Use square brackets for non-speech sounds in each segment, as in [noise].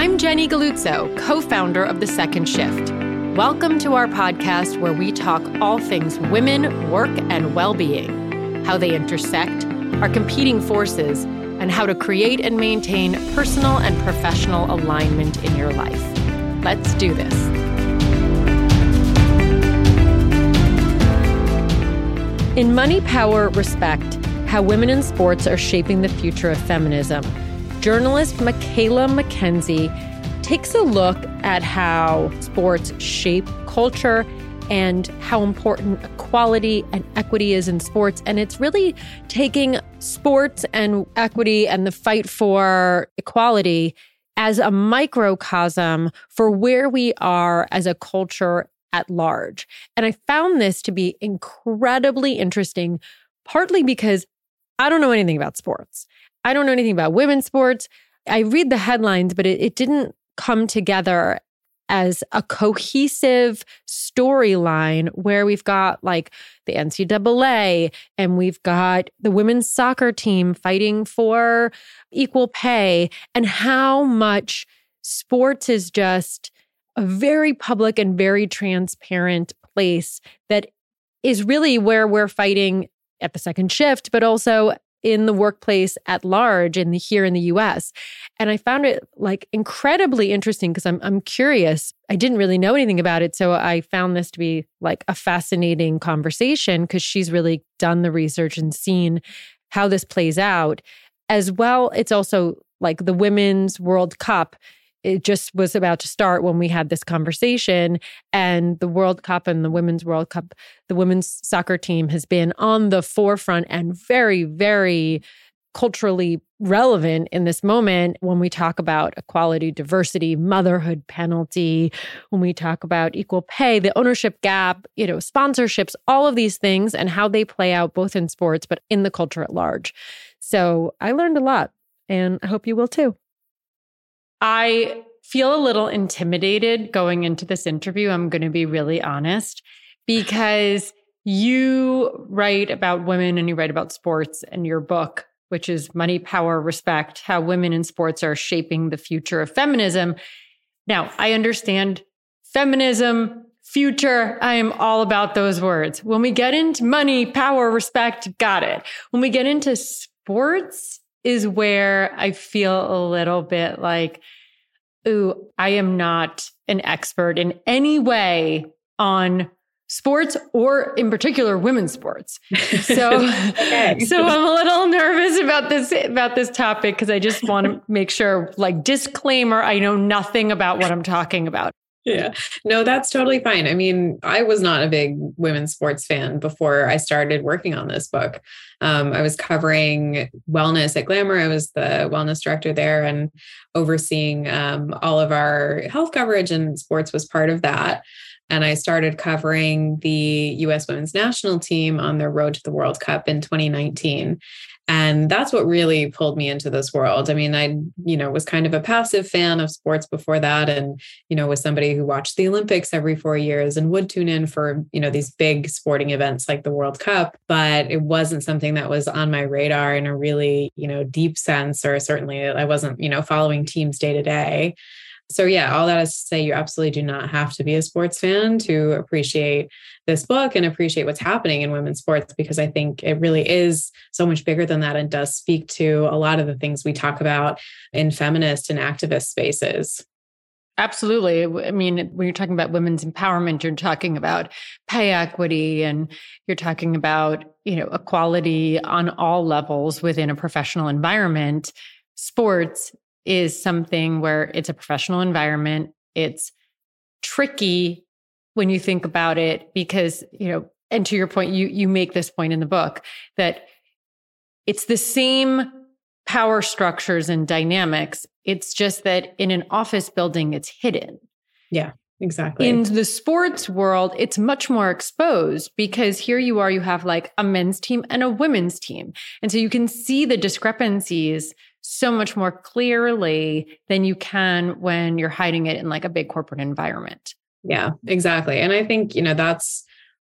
I'm Jenny Galluzzo, co founder of The Second Shift. Welcome to our podcast where we talk all things women, work, and well being, how they intersect, our competing forces, and how to create and maintain personal and professional alignment in your life. Let's do this. In Money, Power, Respect How Women in Sports Are Shaping the Future of Feminism, journalist Macaela Mackenzie takes a look at how sports shape culture and how important equality and equity is in sports. And it's really taking sports and equity and the fight for equality as a microcosm for where we are as a culture at large. And I found this to be incredibly interesting, partly because I don't know anything about sports. I don't know anything about women's sports. I read the headlines, but it, it didn't come together as a cohesive storyline where we've got like the NCAA and we've got the women's soccer team fighting for equal pay, and how much sports is just a very public and very transparent place that is really where we're fighting at the second shift, but also in the workplace at large in the here in the US. And I found it like incredibly interesting because I'm I'm curious. I didn't really know anything about it, so I found this to be like a fascinating conversation because she's really done the research and seen how this plays out. As well, it's also like the Women's World Cup it just was about to start when we had this conversation. And the World Cup and the Women's World Cup, the women's soccer team has been on the forefront and very, very culturally relevant in this moment when we talk about equality, diversity, motherhood penalty, when we talk about equal pay, the ownership gap, you know, sponsorships, all of these things and how they play out both in sports, but in the culture at large. So I learned a lot and I hope you will too. I feel a little intimidated going into this interview. I'm going to be really honest because you write about women and you write about sports and your book, which is Money, Power, Respect How Women in Sports Are Shaping the Future of Feminism. Now, I understand feminism, future. I am all about those words. When we get into money, power, respect, got it. When we get into sports, is where I feel a little bit like, ooh, I am not an expert in any way on sports or in particular women's sports. So [laughs] okay. so I'm a little nervous about this about this topic because I just want to make sure like disclaimer I know nothing about what I'm talking about yeah. No, that's totally fine. I mean, I was not a big women's sports fan before I started working on this book. Um, I was covering wellness at Glamour. I was the wellness director there and overseeing um, all of our health coverage, and sports was part of that. And I started covering the US women's national team on their road to the World Cup in 2019 and that's what really pulled me into this world. I mean i you know was kind of a passive fan of sports before that and you know was somebody who watched the olympics every 4 years and would tune in for you know these big sporting events like the world cup. But it wasn't something that was on my radar in a really you know deep sense or certainly i wasn't you know following teams day to day so yeah all that is to say you absolutely do not have to be a sports fan to appreciate this book and appreciate what's happening in women's sports because i think it really is so much bigger than that and does speak to a lot of the things we talk about in feminist and activist spaces Absolutely. I mean, when you're talking about women's empowerment, you're talking about pay equity and you're talking about, you know, equality on all levels within a professional environment. Sports is something where it's a professional environment. It's tricky when you think about it because, you know, and to your point, you you make this point in the book that it's the same power structures and dynamics. It's just that in an office building, it's hidden. Yeah, exactly. In the sports world, it's much more exposed because here you are, you have like a men's team and a women's team. And so you can see the discrepancies so much more clearly than you can when you're hiding it in like a big corporate environment. Yeah, exactly. And I think, you know, that's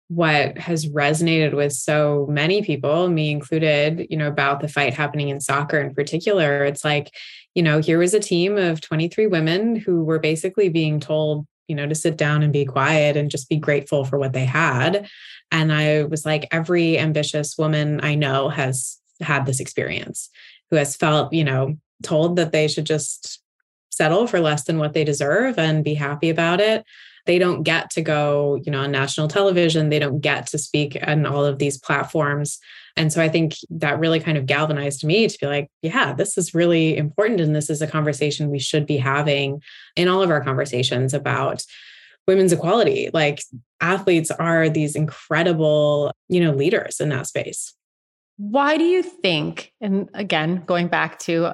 what has resonated with so many people, me included, you know, about the fight happening in soccer in particular. It's like, you know, here was a team of 23 women who were basically being told, you know, to sit down and be quiet and just be grateful for what they had. And I was like, every ambitious woman I know has had this experience who has felt, you know, told that they should just settle for less than what they deserve and be happy about it. They don't get to go you know on national television. They don't get to speak on all of these platforms. And so i think that really kind of galvanized me to be like yeah this is really important and this is a conversation we should be having in all of our conversations about women's equality. Like athletes are these incredible you know leaders in that space why do you think and again going back to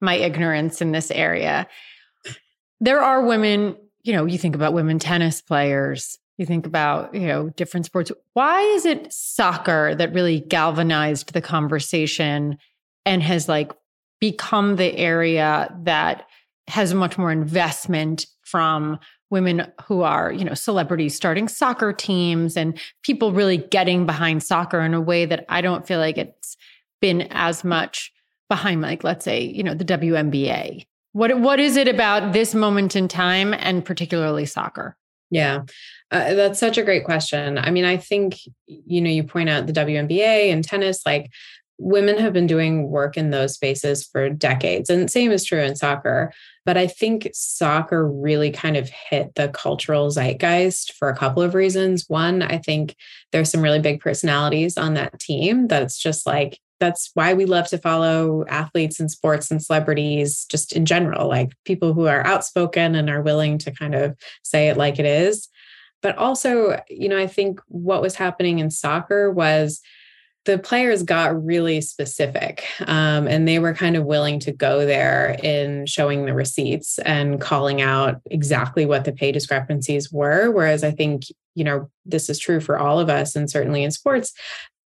my ignorance in this area there are women you know, you think about women tennis players, you think about, you know, different sports. Why is it soccer that really galvanized the conversation and has like become the area that has much more investment from women who are, you know, celebrities starting soccer teams and people really getting behind soccer in a way that I don't feel like it's been as much behind like let's say, you know, the WNBA what what is it about this moment in time and particularly soccer? Yeah, uh, that's such a great question. I mean, I think you know you point out the WNBA and tennis, like women have been doing work in those spaces for decades, and same is true in soccer. But I think soccer really kind of hit the cultural zeitgeist for a couple of reasons. One, I think there's some really big personalities on that team that's just like that's why we love to follow athletes and sports and celebrities just in general like people who are outspoken and are willing to kind of say it like it is but also you know i think what was happening in soccer was the players got really specific um, and they were kind of willing to go there in showing the receipts and calling out exactly what the pay discrepancies were. Whereas i think you know this is true for all of us and certainly in sports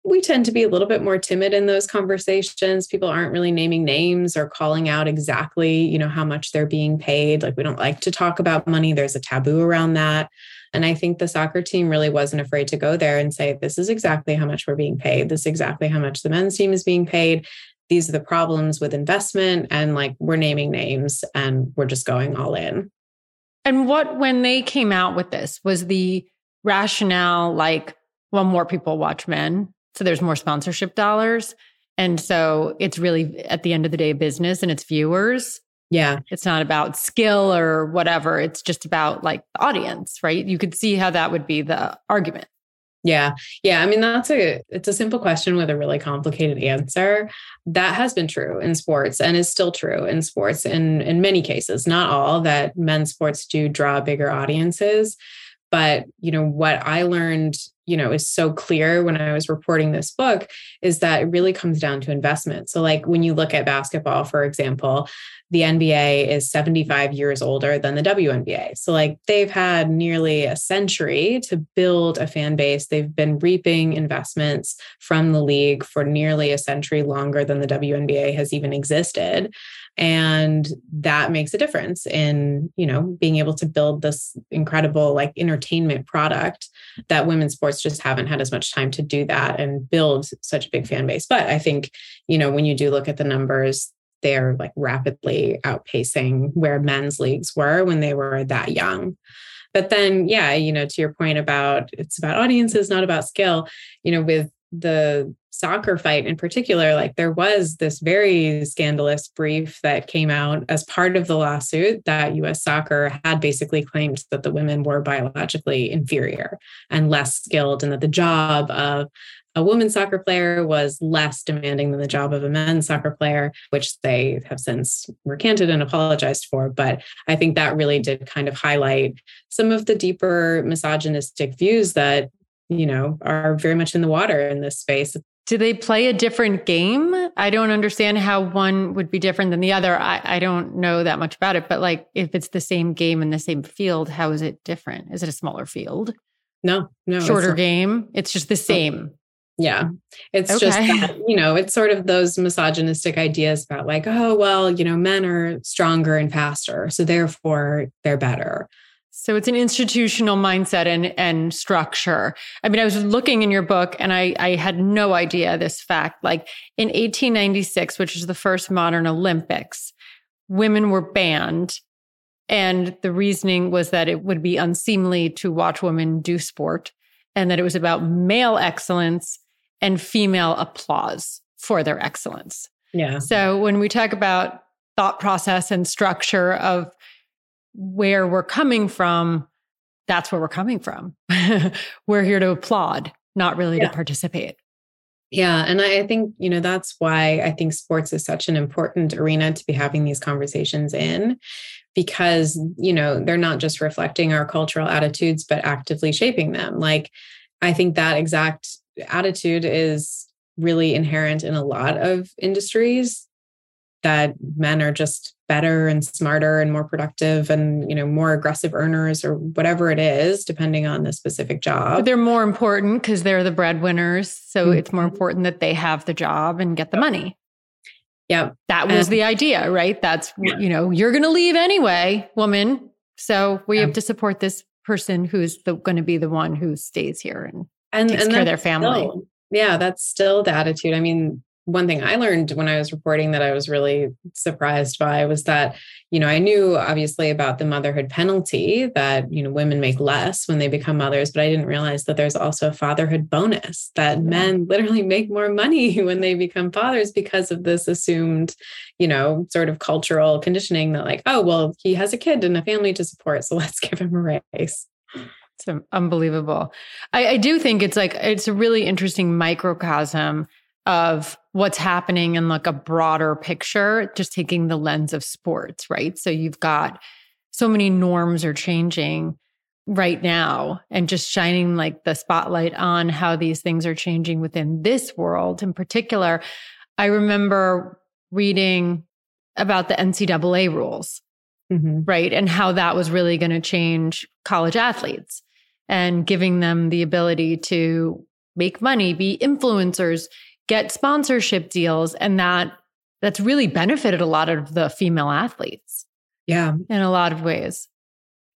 we tend to be a little bit more timid in those conversations. People aren't really naming names or calling out exactly you know how much they're being paid. Like we don't like to talk about money. There's a taboo around that and i think the soccer team really wasn't afraid to go there and say this is exactly how much we're being paid this is exactly how much the men's team is being paid these are the problems with investment and like we're naming names and we're just going all in and what when they came out with this was the rationale like well more people watch men so there's more sponsorship dollars. And so it's really at the end of the day business and it's viewers. Yeah. It's not about skill or whatever. It's just about like the audience, right? You could see how that would be the argument. Yeah. Yeah. I mean, that's a it's a simple question with a really complicated answer. That has been true in sports and is still true in sports in in many cases, not all that men's sports do draw bigger audiences. But you know, what I learned you know is so clear when i was reporting this book is that it really comes down to investment. So like when you look at basketball for example the nba is 75 years older than the WNBA so like they've had nearly a century to build a fan base. They've been reaping investments from the league for nearly a century longer than the WNBA has even existed. And that makes a difference in you know being able to build this incredible like entertainment product that women's sports just haven't had as much time to do that and build such a big fan base. But i think you know when you do look at the numbers they're like rapidly outpacing where men's leagues were when they were that young. But then yeah you know to your point about it's about audiences not about skill you know with the soccer fight in particular, like there was this very scandalous brief that came out as part of the lawsuit that US soccer had basically claimed that the women were biologically inferior and less skilled, and that the job of a women's soccer player was less demanding than the job of a men's soccer player, which they have since recanted and apologized for. But I think that really did kind of highlight some of the deeper misogynistic views that you know are very much in the water in this space do they play a different game? I don't understand how one would be different than the other. I, I don't know that much about it, but like if it's the same game in the same field, how is it different? Is it a smaller field? No, no. Shorter it's game? It's just the oh, same. Yeah. It's okay. just that, you know, it's sort of those misogynistic ideas about like, oh, well, you know, men are stronger and faster. So therefore they're better. So it's an institutional mindset and, and structure. I mean, I was looking in your book and I, I had no idea this fact. Like in 1896, which is the first modern Olympics, women were banned. And the reasoning was that it would be unseemly to watch women do sport and that it was about male excellence and female applause for their excellence. Yeah. So when we talk about thought process and structure of where we're coming from, that's where we're coming from. [laughs] we're here to applaud, not really yeah. to participate. Yeah. And I think, you know, that's why I think sports is such an important arena to be having these conversations in, because, you know, they're not just reflecting our cultural attitudes, but actively shaping them. Like, I think that exact attitude is really inherent in a lot of industries that men are just better and smarter and more productive and you know more aggressive earners or whatever it is depending on the specific job. But they're more important because they're the breadwinners so mm-hmm. it's more important that they have the job and get the money. Yeah that was the idea right? That's yeah. you know you're going to leave anyway woman. So we yeah. have to support this person who's going to be the one who stays here and, and takes and care of their family. still, yeah that's still the attitude. I mean one thing I learned when I was reporting that I was really surprised by was that, you know, I knew obviously about the motherhood penalty that, you know, women make less when they become mothers, but I didn't realize that there's also a fatherhood bonus that men [laughs] literally make more money when they become fathers because of this assumed, you know, sort of cultural conditioning that, like, oh, well, he has a kid and a family to support. So [laughs] let's give him a raise. It's unbelievable. I, I do think it's like, it's a really interesting microcosm of what's happening in like a broader picture, just taking the lens of sports, right? So you've got so many norms are changing right now and just shining like the spotlight on how these things are changing within this world in particular. I remember reading about the NCAA rules, mm-hmm. right? And how that was really going to change college athletes and giving them the ability to make money, be influencers, get sponsorship deals and that that's really benefited a lot of the female athletes. Yeah. In a lot of ways.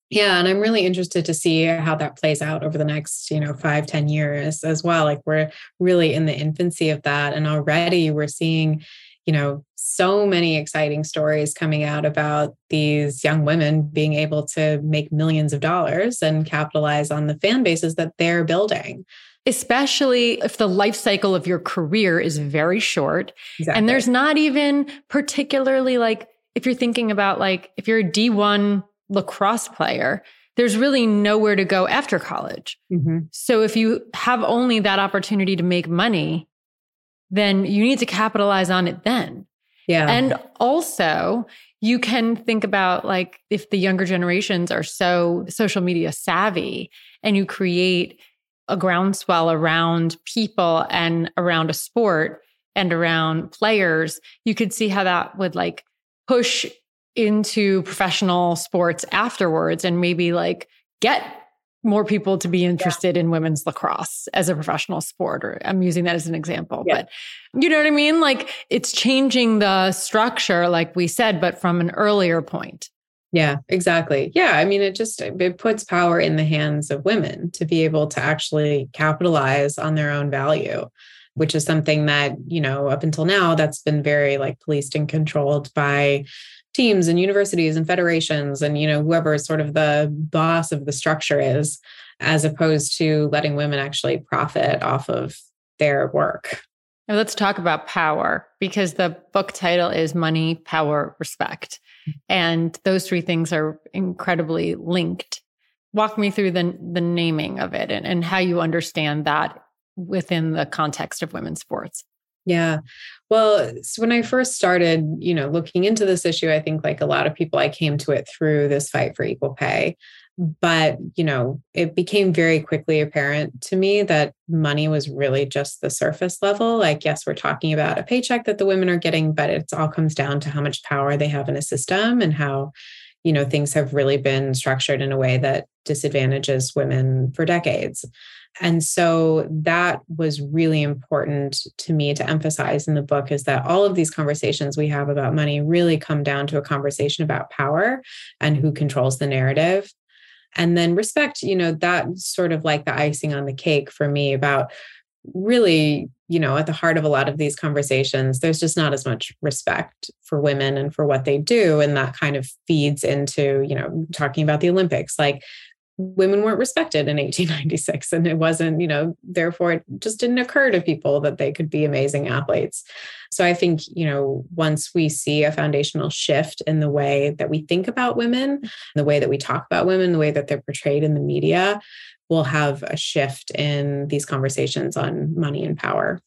Yeah. And I'm really interested to see how that plays out over the next, you know, five, ten years as well. Like we're really in the infancy of that. And already we're seeing, you know, so many exciting stories coming out about these young women being able to make millions of dollars and capitalize on the fan bases that they're building especially if the life cycle of your career is very short. Exactly. And there's not even particularly like, if you're thinking about like, if you're a D1 lacrosse player, there's really nowhere to go after college. Mm-hmm. So if you have only that opportunity to make money, then you need to capitalize on it then. Yeah. And also, you can think about like if the younger generations are so social media savvy and you create a groundswell around people and around a sport and around players, you could see how that would like push into professional sports afterwards and maybe like get more people to be interested yeah. in women's lacrosse as a professional sport or i'm using that as an example yeah. but you know what i mean like it's changing the structure like we said but from an earlier point yeah, exactly. Yeah, I mean it just it puts power in the hands of women to be able to actually capitalize on their own value, which is something that, you know, up until now that's been very like policed and controlled by teams and universities and federations and you know whoever sort of the boss of the structure is as opposed to letting women actually profit off of their work. Now let's talk about power because the book title is Money, Power, Respect. And those three things are incredibly linked. Walk me through the, the naming of it and, and how you understand that within the context of women's sports. Yeah. Well, so when I first started, you know, looking into this issue, I think like a lot of people, I came to it through this fight for equal pay but you know it became very quickly apparent to me that money was really just the surface level. Like yes we're talking about a paycheck that the women are getting but it all comes down to how much power they have in a system and how you know things have really been structured in a way that disadvantages women for decades. And so that was really important to me to emphasize in the book is that all of these conversations we have about money really come down to a conversation about power and who controls the narrative And then respect, you know that sort of like the icing on the cake for me about really, you know, at the heart of a lot of these conversations, there's just not as much respect for women and for what they do. And that kind of feeds into, you know, talking about the Olympics. Like women weren't respected in 1896 and it wasn't you know therefore it just didn't occur to people that they could be amazing athletes. So i think you know once we see a foundational shift in the way that we think about women the way that we talk about women the way that they're portrayed in the media we'll have a shift in these conversations on money and power.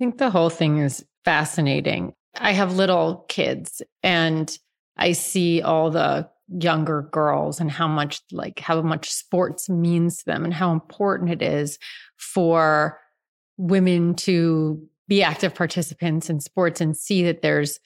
I think the whole thing is fascinating. I have little kids and i see all the younger girls and how much like how much sports means to them and how important it is for women to be active participants in sports and see that there's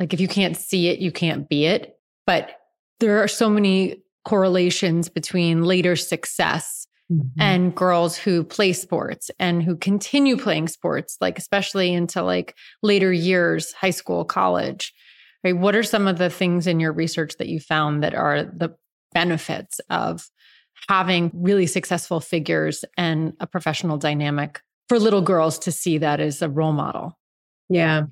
like if you can't see it you can't be it but there are so many correlations between later success mm-hmm. and girls who play sports and who continue playing sports like especially into like later years high school college What are some of the things in your research that you found that are the benefits of having really successful figures and a professional dynamic for little girls to see that as a role model? Yeah.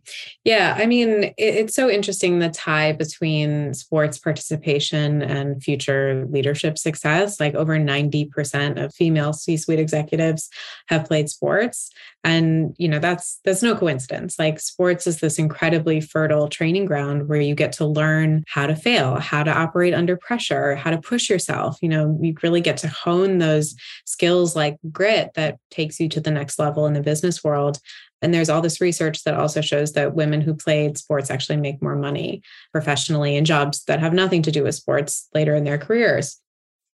Yeah. I mean, it, it's so interesting the tie between sports participation and future leadership success. Like over 90% of female C suite executives have played sports. And, you know, that's that's no coincidence. Like sports is this incredibly fertile training ground where you get to learn how to fail, how to operate under pressure, how to push yourself. You know, you really get to hone those skills like grit that takes you to the next level in the business world. And there's all this research that also shows that women who played sports actually make more money professionally in jobs that have nothing to do with sports later in their careers.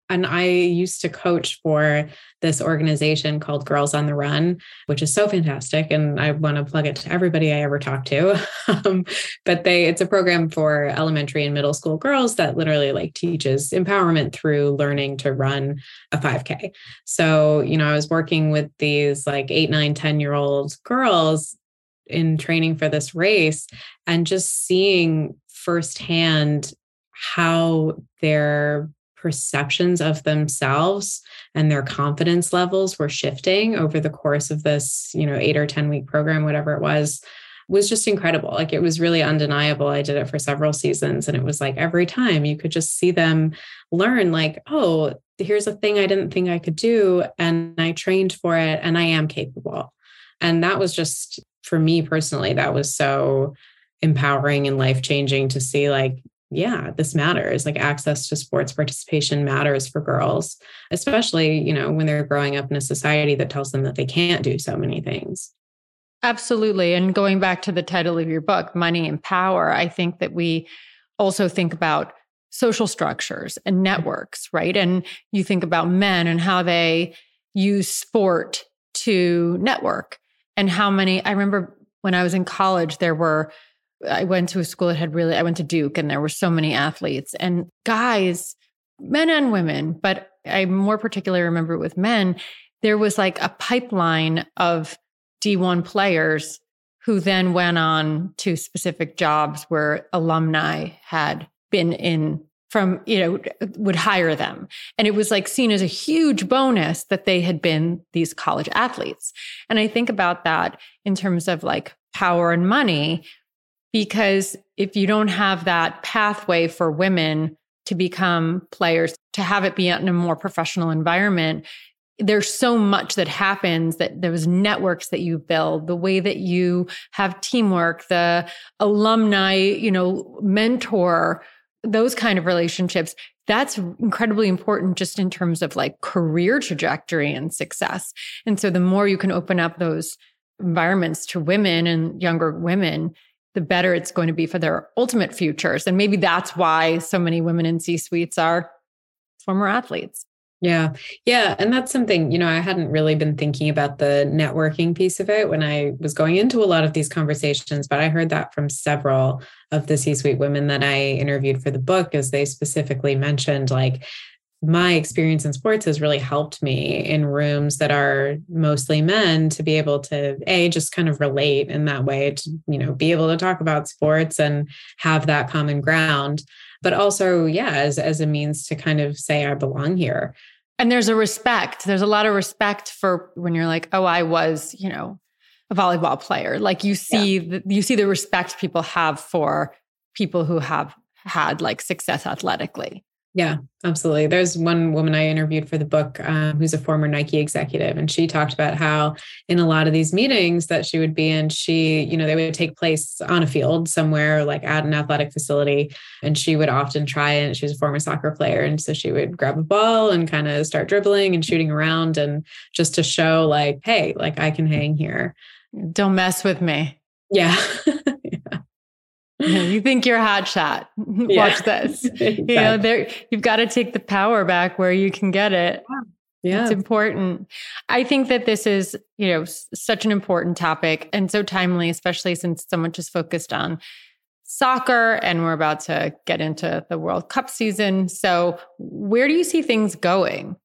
And I used to coach for this organization called Girls on the Run, which is so fantastic. And I want to plug it to everybody I ever talk to. [laughs] um, but they it's a program for elementary and middle school girls that literally like teaches empowerment through learning to run a 5K. So, you know, I was working with these like eight, nine, 10 year old girls in training for this race and just seeing firsthand how their perceptions of themselves and their confidence levels were shifting over the course of this, you know, 8 or 10 week program whatever it was was just incredible. Like it was really undeniable. I did it for several seasons and it was like every time you could just see them learn like, oh, here's a thing I didn't think I could do and I trained for it and I am capable. And that was just for me personally that was so empowering and life changing to see like yeah, this matters. Like access to sports participation matters for girls, especially, you know, when they're growing up in a society that tells them that they can't do so many things. Absolutely. And going back to the title of your book, Money and Power, I think that we also think about social structures and networks, right? And you think about men and how they use sport to network and how many, I remember when I was in college, there were I went to a school that had really, I went to Duke and there were so many athletes and guys, men and women, but I more particularly remember with men. There was like a pipeline of D1 players who then went on to specific jobs where alumni had been in from, you know, would hire them. And it was like seen as a huge bonus that they had been these college athletes. And I think about that in terms of like power and money because if you don't have that pathway for women to become players, to have it be in a more professional environment, there's so much that happens that those networks that you build, the way that you have teamwork, the alumni, you know, mentor, those kind of relationships. That's incredibly important just in terms of like career trajectory and success. And so the more you can open up those environments to women and younger women, the better it's going to be for their ultimate futures. And maybe that's why so many women in C suites are former athletes. Yeah. Yeah. And that's something, you know, I hadn't really been thinking about the networking piece of it when I was going into a lot of these conversations, but I heard that from several of the C suite women that I interviewed for the book, as they specifically mentioned, like, my experience in sports has really helped me in rooms that are mostly men to be able to a just kind of relate in that way to you know be able to talk about sports and have that common ground but also yeah as as a means to kind of say i belong here. And there's a respect. There's a lot of respect for when you're like oh i was you know a volleyball player. Like you see yeah. the, you see the respect people have for people who have had like success athletically yeah, absolutely. There's one woman I interviewed for the book um, who's a former Nike executive, and she talked about how in a lot of these meetings that she would be in, she, you know, they would take place on a field somewhere, like at an athletic facility, and she would often try and she was a former soccer player, and so she would grab a ball and kind of start dribbling and shooting around, and just to show, like, hey, like I can hang here. Don't mess with me. Yeah. [laughs] you think you're hot shot. [laughs] Watch this. [laughs] exactly. You know, there you've got to take the power back where you can get it. Yeah. It's important. I think that this is, you know, such an important topic and so timely, especially since so much is focused on soccer and we're about to get into the World Cup season. So, where do you see things going?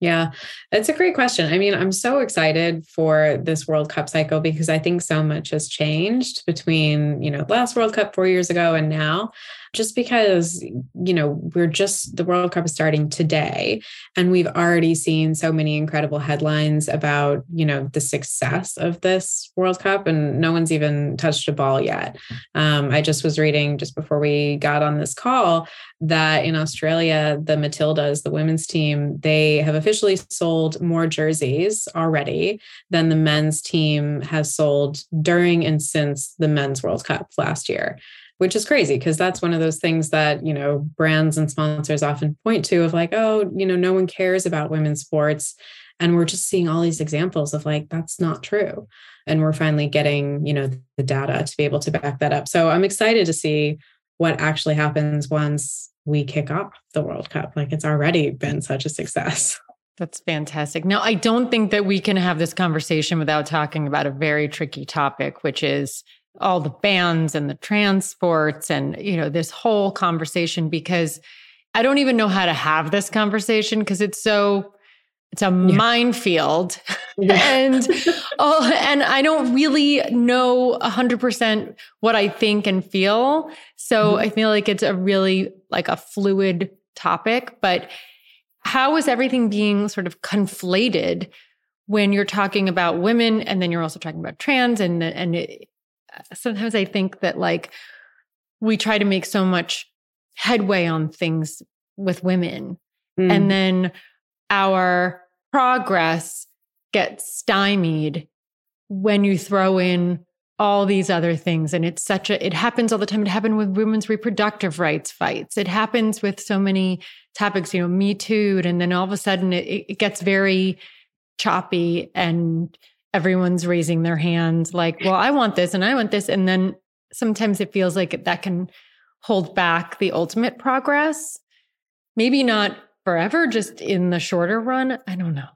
Yeah, it's a great question. I mean, I'm so excited for this World Cup cycle because I think so much has changed between, you know, last World Cup 4 years ago and now just because you know we're just the world cup is starting today and we've already seen so many incredible headlines about you know the success of this world cup and no one's even touched a ball yet. Um, i just was reading just before we got on this call that in australia the matildas the women's team they have officially sold more jerseys already than the men's team has sold during and since the men's world cup last year which is crazy because that's one of those things that you know brands and sponsors often point to of like oh you know no one cares about women's sports. And we're just seeing all these examples of like that's not true. And we're finally getting you know the data to be able to back that up. So i'm excited to see what actually happens once we kick off the world cup. Like it's already been such a success. That's fantastic. Now, I don't think that we can have this conversation without talking about a very tricky topic, which is all the bans and the transports and you know this whole conversation because I don't even know how to have this conversation because it's so it's a yeah. minefield yeah. [laughs] and oh and I don't really know 100% what I think and feel so mm-hmm. I feel like it's a really like a fluid topic but how is everything being sort of conflated when you're talking about women and then you're also talking about trans and and it, sometimes I think that like we try to make so much headway on things with women. Mm. and then our progress gets stymied when you throw in all these other things. And it's such a it happens all the time. It happened with women's reproductive rights fights. It happens with so many topics you know me too and then all of a sudden it, it gets very choppy and everyone's raising their hands like, well, I want this and I want this. And then sometimes it feels like that can hold back the ultimate progress. Maybe not forever, just in the shorter run. I don't know.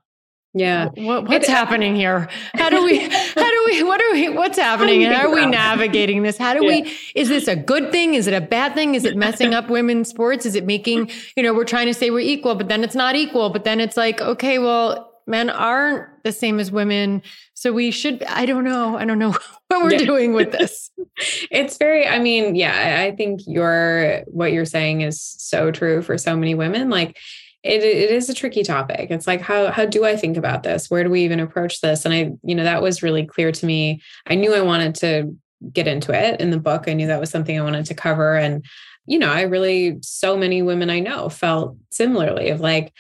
Yeah. What, what's it, happening here? How do we, how do we, what are we, what's happening? And how are we navigating this? How do yeah. we, is this a good thing? Is it a bad thing? Is it messing up women's sports? Is it making, you know, we're trying to say we're equal, but then it's not equal. But then it's like, okay, well, men aren't the same as women. So we should, I don't know. I don't know [laughs] what we're yeah. doing with this. [laughs] it's very, I mean, yeah, I think your, what you're saying is so true for so many women. Like, it, it is a tricky topic. It's like how how do I think about this? Where do we even approach this? And I, you know, that was really clear to me. I knew I wanted to get into it in the book. I knew that was something I wanted to cover. And, you know, I really so many women I know felt similarly of like,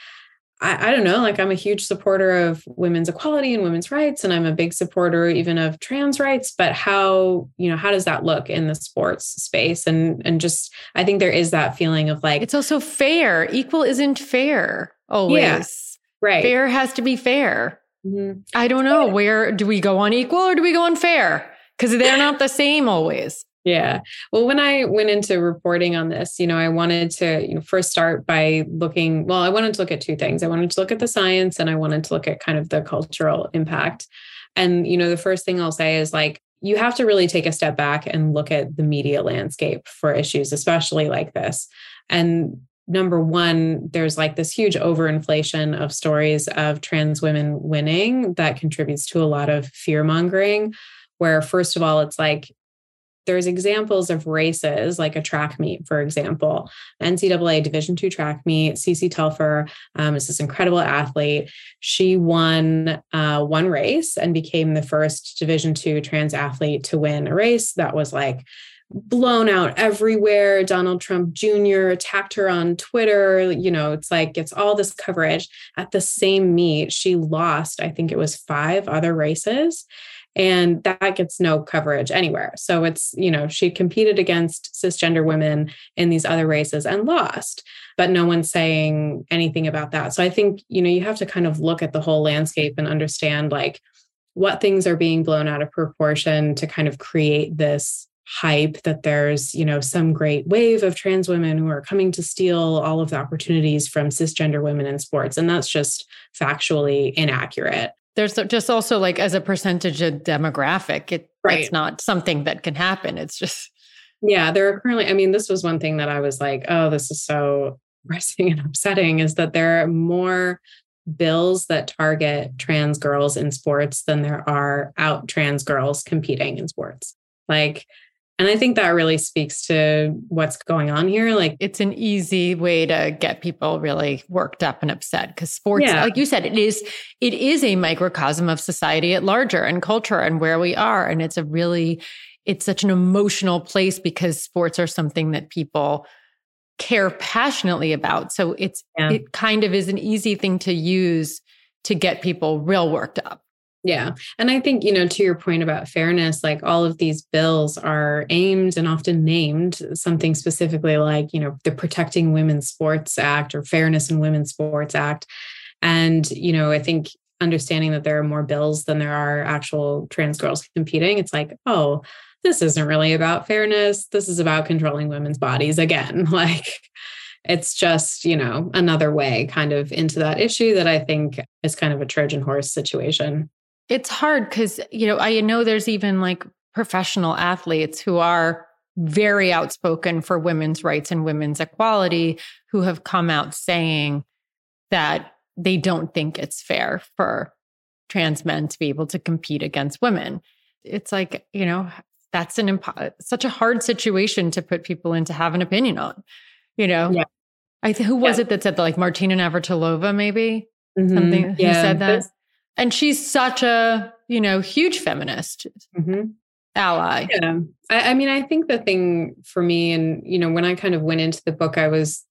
I, I, don't know, like I'm a huge supporter of women's equality and women's rights, and I'm a big supporter even of trans rights. But how, you know, how does that look in the sports space? And and just I think there is that feeling of like it's also fair. Equal isn't fair always. Yeah, right. Fair has to be fair. Mm-hmm. I don't know. Where do we go on equal or do we go on fair? Because they're not the same always. Yeah. Well, when I went into reporting on this, you know, I wanted to you know, first start by looking, well, I wanted to look at two things. I wanted to look at the science and I wanted to look at kind of the cultural impact. And, you know, the first thing I'll say is like, you have to really take a step back and look at the media landscape for issues, especially like this. And number one, there's like this huge overinflation of stories of trans women winning that contributes to a lot of fear mongering. Where, first of all, it's like there's examples of races like a track meet for example ncaa division two track meet CeCé Telfer um, is this incredible athlete she won uh, one race and became the first division two trans athlete to win a race that was like blown out everywhere. Donald Trump Jr. attacked her on Twitter. You know, it's like it's all this coverage. At the same meet, she lost, I think it was five other races. And that gets no coverage anywhere. So it's, you know, she competed against cisgender women in these other races and lost, but no one's saying anything about that. So I think, you know, you have to kind of look at the whole landscape and understand like what things are being blown out of proportion to kind of create this hype that there's you know some great wave of trans women who are coming to steal all of the opportunities from cisgender women in sports and that's just factually inaccurate there's just also like as a percentage of demographic it, right. it's not something that can happen it's just yeah there are currently i mean this was one thing that i was like oh this is so depressing [laughs] and upsetting is that there are more bills that target trans girls in sports than there are out trans girls competing in sports like and I think that really speaks to what's going on here. Like it's an easy way to get people really worked up and upset because sports, yeah. like you said, it is it is a microcosm of society at larger and culture and where we are. And it's a really it's such an emotional place because sports are something that people care passionately about. So it's yeah. it kind of is an easy thing to use to get people real worked up. Yeah. And I think, you know, to your point about fairness, like all of these bills are aimed and often named something specifically like, you know, the Protecting Women's Sports Act or Fairness in Women's Sports Act. And, you know, I think understanding that there are more bills than there are actual trans girls competing, it's like, oh, this isn't really about fairness. This is about controlling women's bodies again. [laughs] Like, it's just, you know, another way kind of into that issue that I think is kind of a Trojan horse situation. It's hard because, you know, I know there's even like professional athletes who are very outspoken for women's rights and women's equality who have come out saying that they don't think it's fair for trans men to be able to compete against women. It's like, you know, that's an impo- such a hard situation to put people in to have an opinion on, you know? Yeah. I th- who was yeah. it that said that like Martina Navratilova maybe mm-hmm. something yeah. who said that? And she's such a, you know, huge feminist mm-hmm. ally. Yeah. I, I mean, I think the thing for me, and, you know, when I kind of went into the book, I was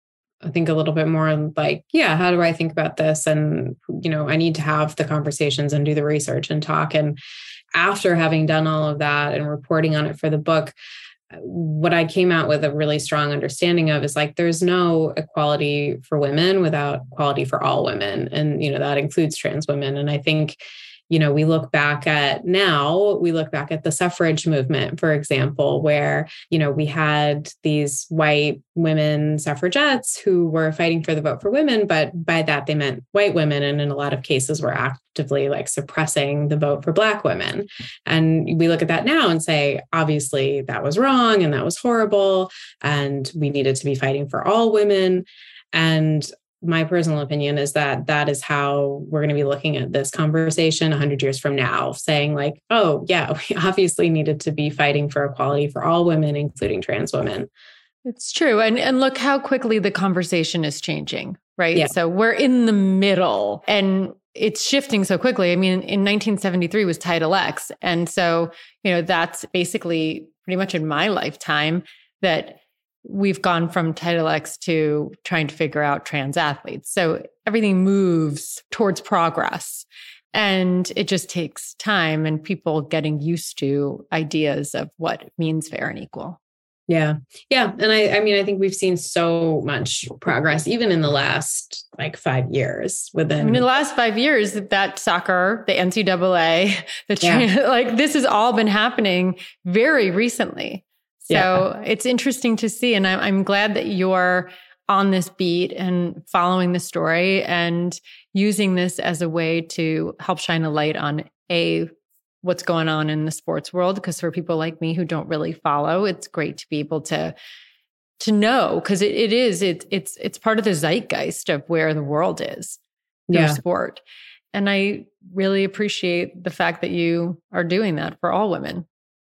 I think a little bit more like, yeah, how do I think about this? And, you know, I need to have the conversations and do the research and talk. And after having done all of that and reporting on it for the book, what I came out with a really strong understanding of is like there's no equality for women without equality for all women. And, you know, that includes trans women. And I think you know, we look back at now, we look back at the suffrage movement, for example, where, you know, we had these white women suffragettes who were fighting for the vote for women, but by that they meant white women. And in a lot of cases were actively like suppressing the vote for Black women. And we look at that now and say, obviously, that was wrong and that was horrible. And we needed to be fighting for all women. And my personal opinion is that that is how we're going to be looking at this conversation 100 years from now saying like oh yeah [laughs] we obviously needed to be fighting for equality for all women including trans women. It's true and and look how quickly the conversation is changing right? Yeah. so we're in the middle and it's shifting so quickly. I mean in 1973 was title x and so you know that's basically pretty much in my lifetime that we've gone from Title X to trying to figure out trans athletes. So everything moves towards progress. And it just takes time and people getting used to ideas of what means fair and equal. Yeah. Yeah. And I, I mean, I think we've seen so much progress, even in the last like five years within. I mean, in the last five years, that soccer, the NCAA, the yeah. [laughs] like this has all been happening very recently. So yeah. it's interesting to see. And I'm, I'm glad that you're on this beat and following the story and using this as a way to help shine a light on a what's going on in the sports world because for people like me who don't really follow it's great to be able to to know because it, it is it, it's it's part of the zeitgeist of where the world is Yeah. sport and i really appreciate the fact that you are doing that for all women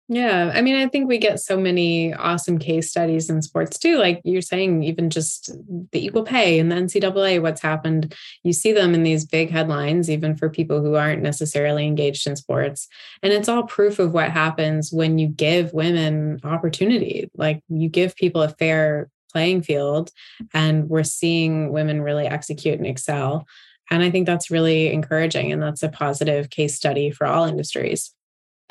Yeah. I mean, I think we get so many awesome case studies in sports too. Like you're saying, even just the equal pay and the NCAA, what's happened. You see them in these big headlines, even for people who aren't necessarily engaged in sports. And it's all proof of what happens when you give women opportunity. Like you give people a fair playing field, and we're seeing women really execute and excel. And I think that's really encouraging. And that's a positive case study for all industries.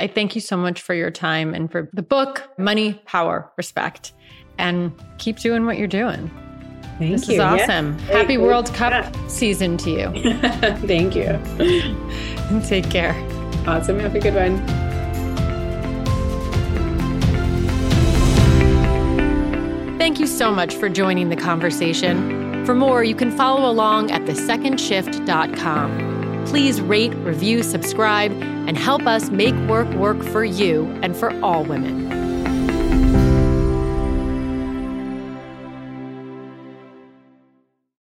I thank you so much for your time and for the book, Money, Power, Respect. And keep doing what you're doing. Thank this you. is awesome. Great, Happy. World Cup Yeah. season to you. [laughs] Thank you. And [laughs] take care. Awesome. Have a good one. Thank you so much for joining the conversation. For more, you can follow along at thesecondshift.com. Please rate, review, subscribe, and help us make work work for you and for all women.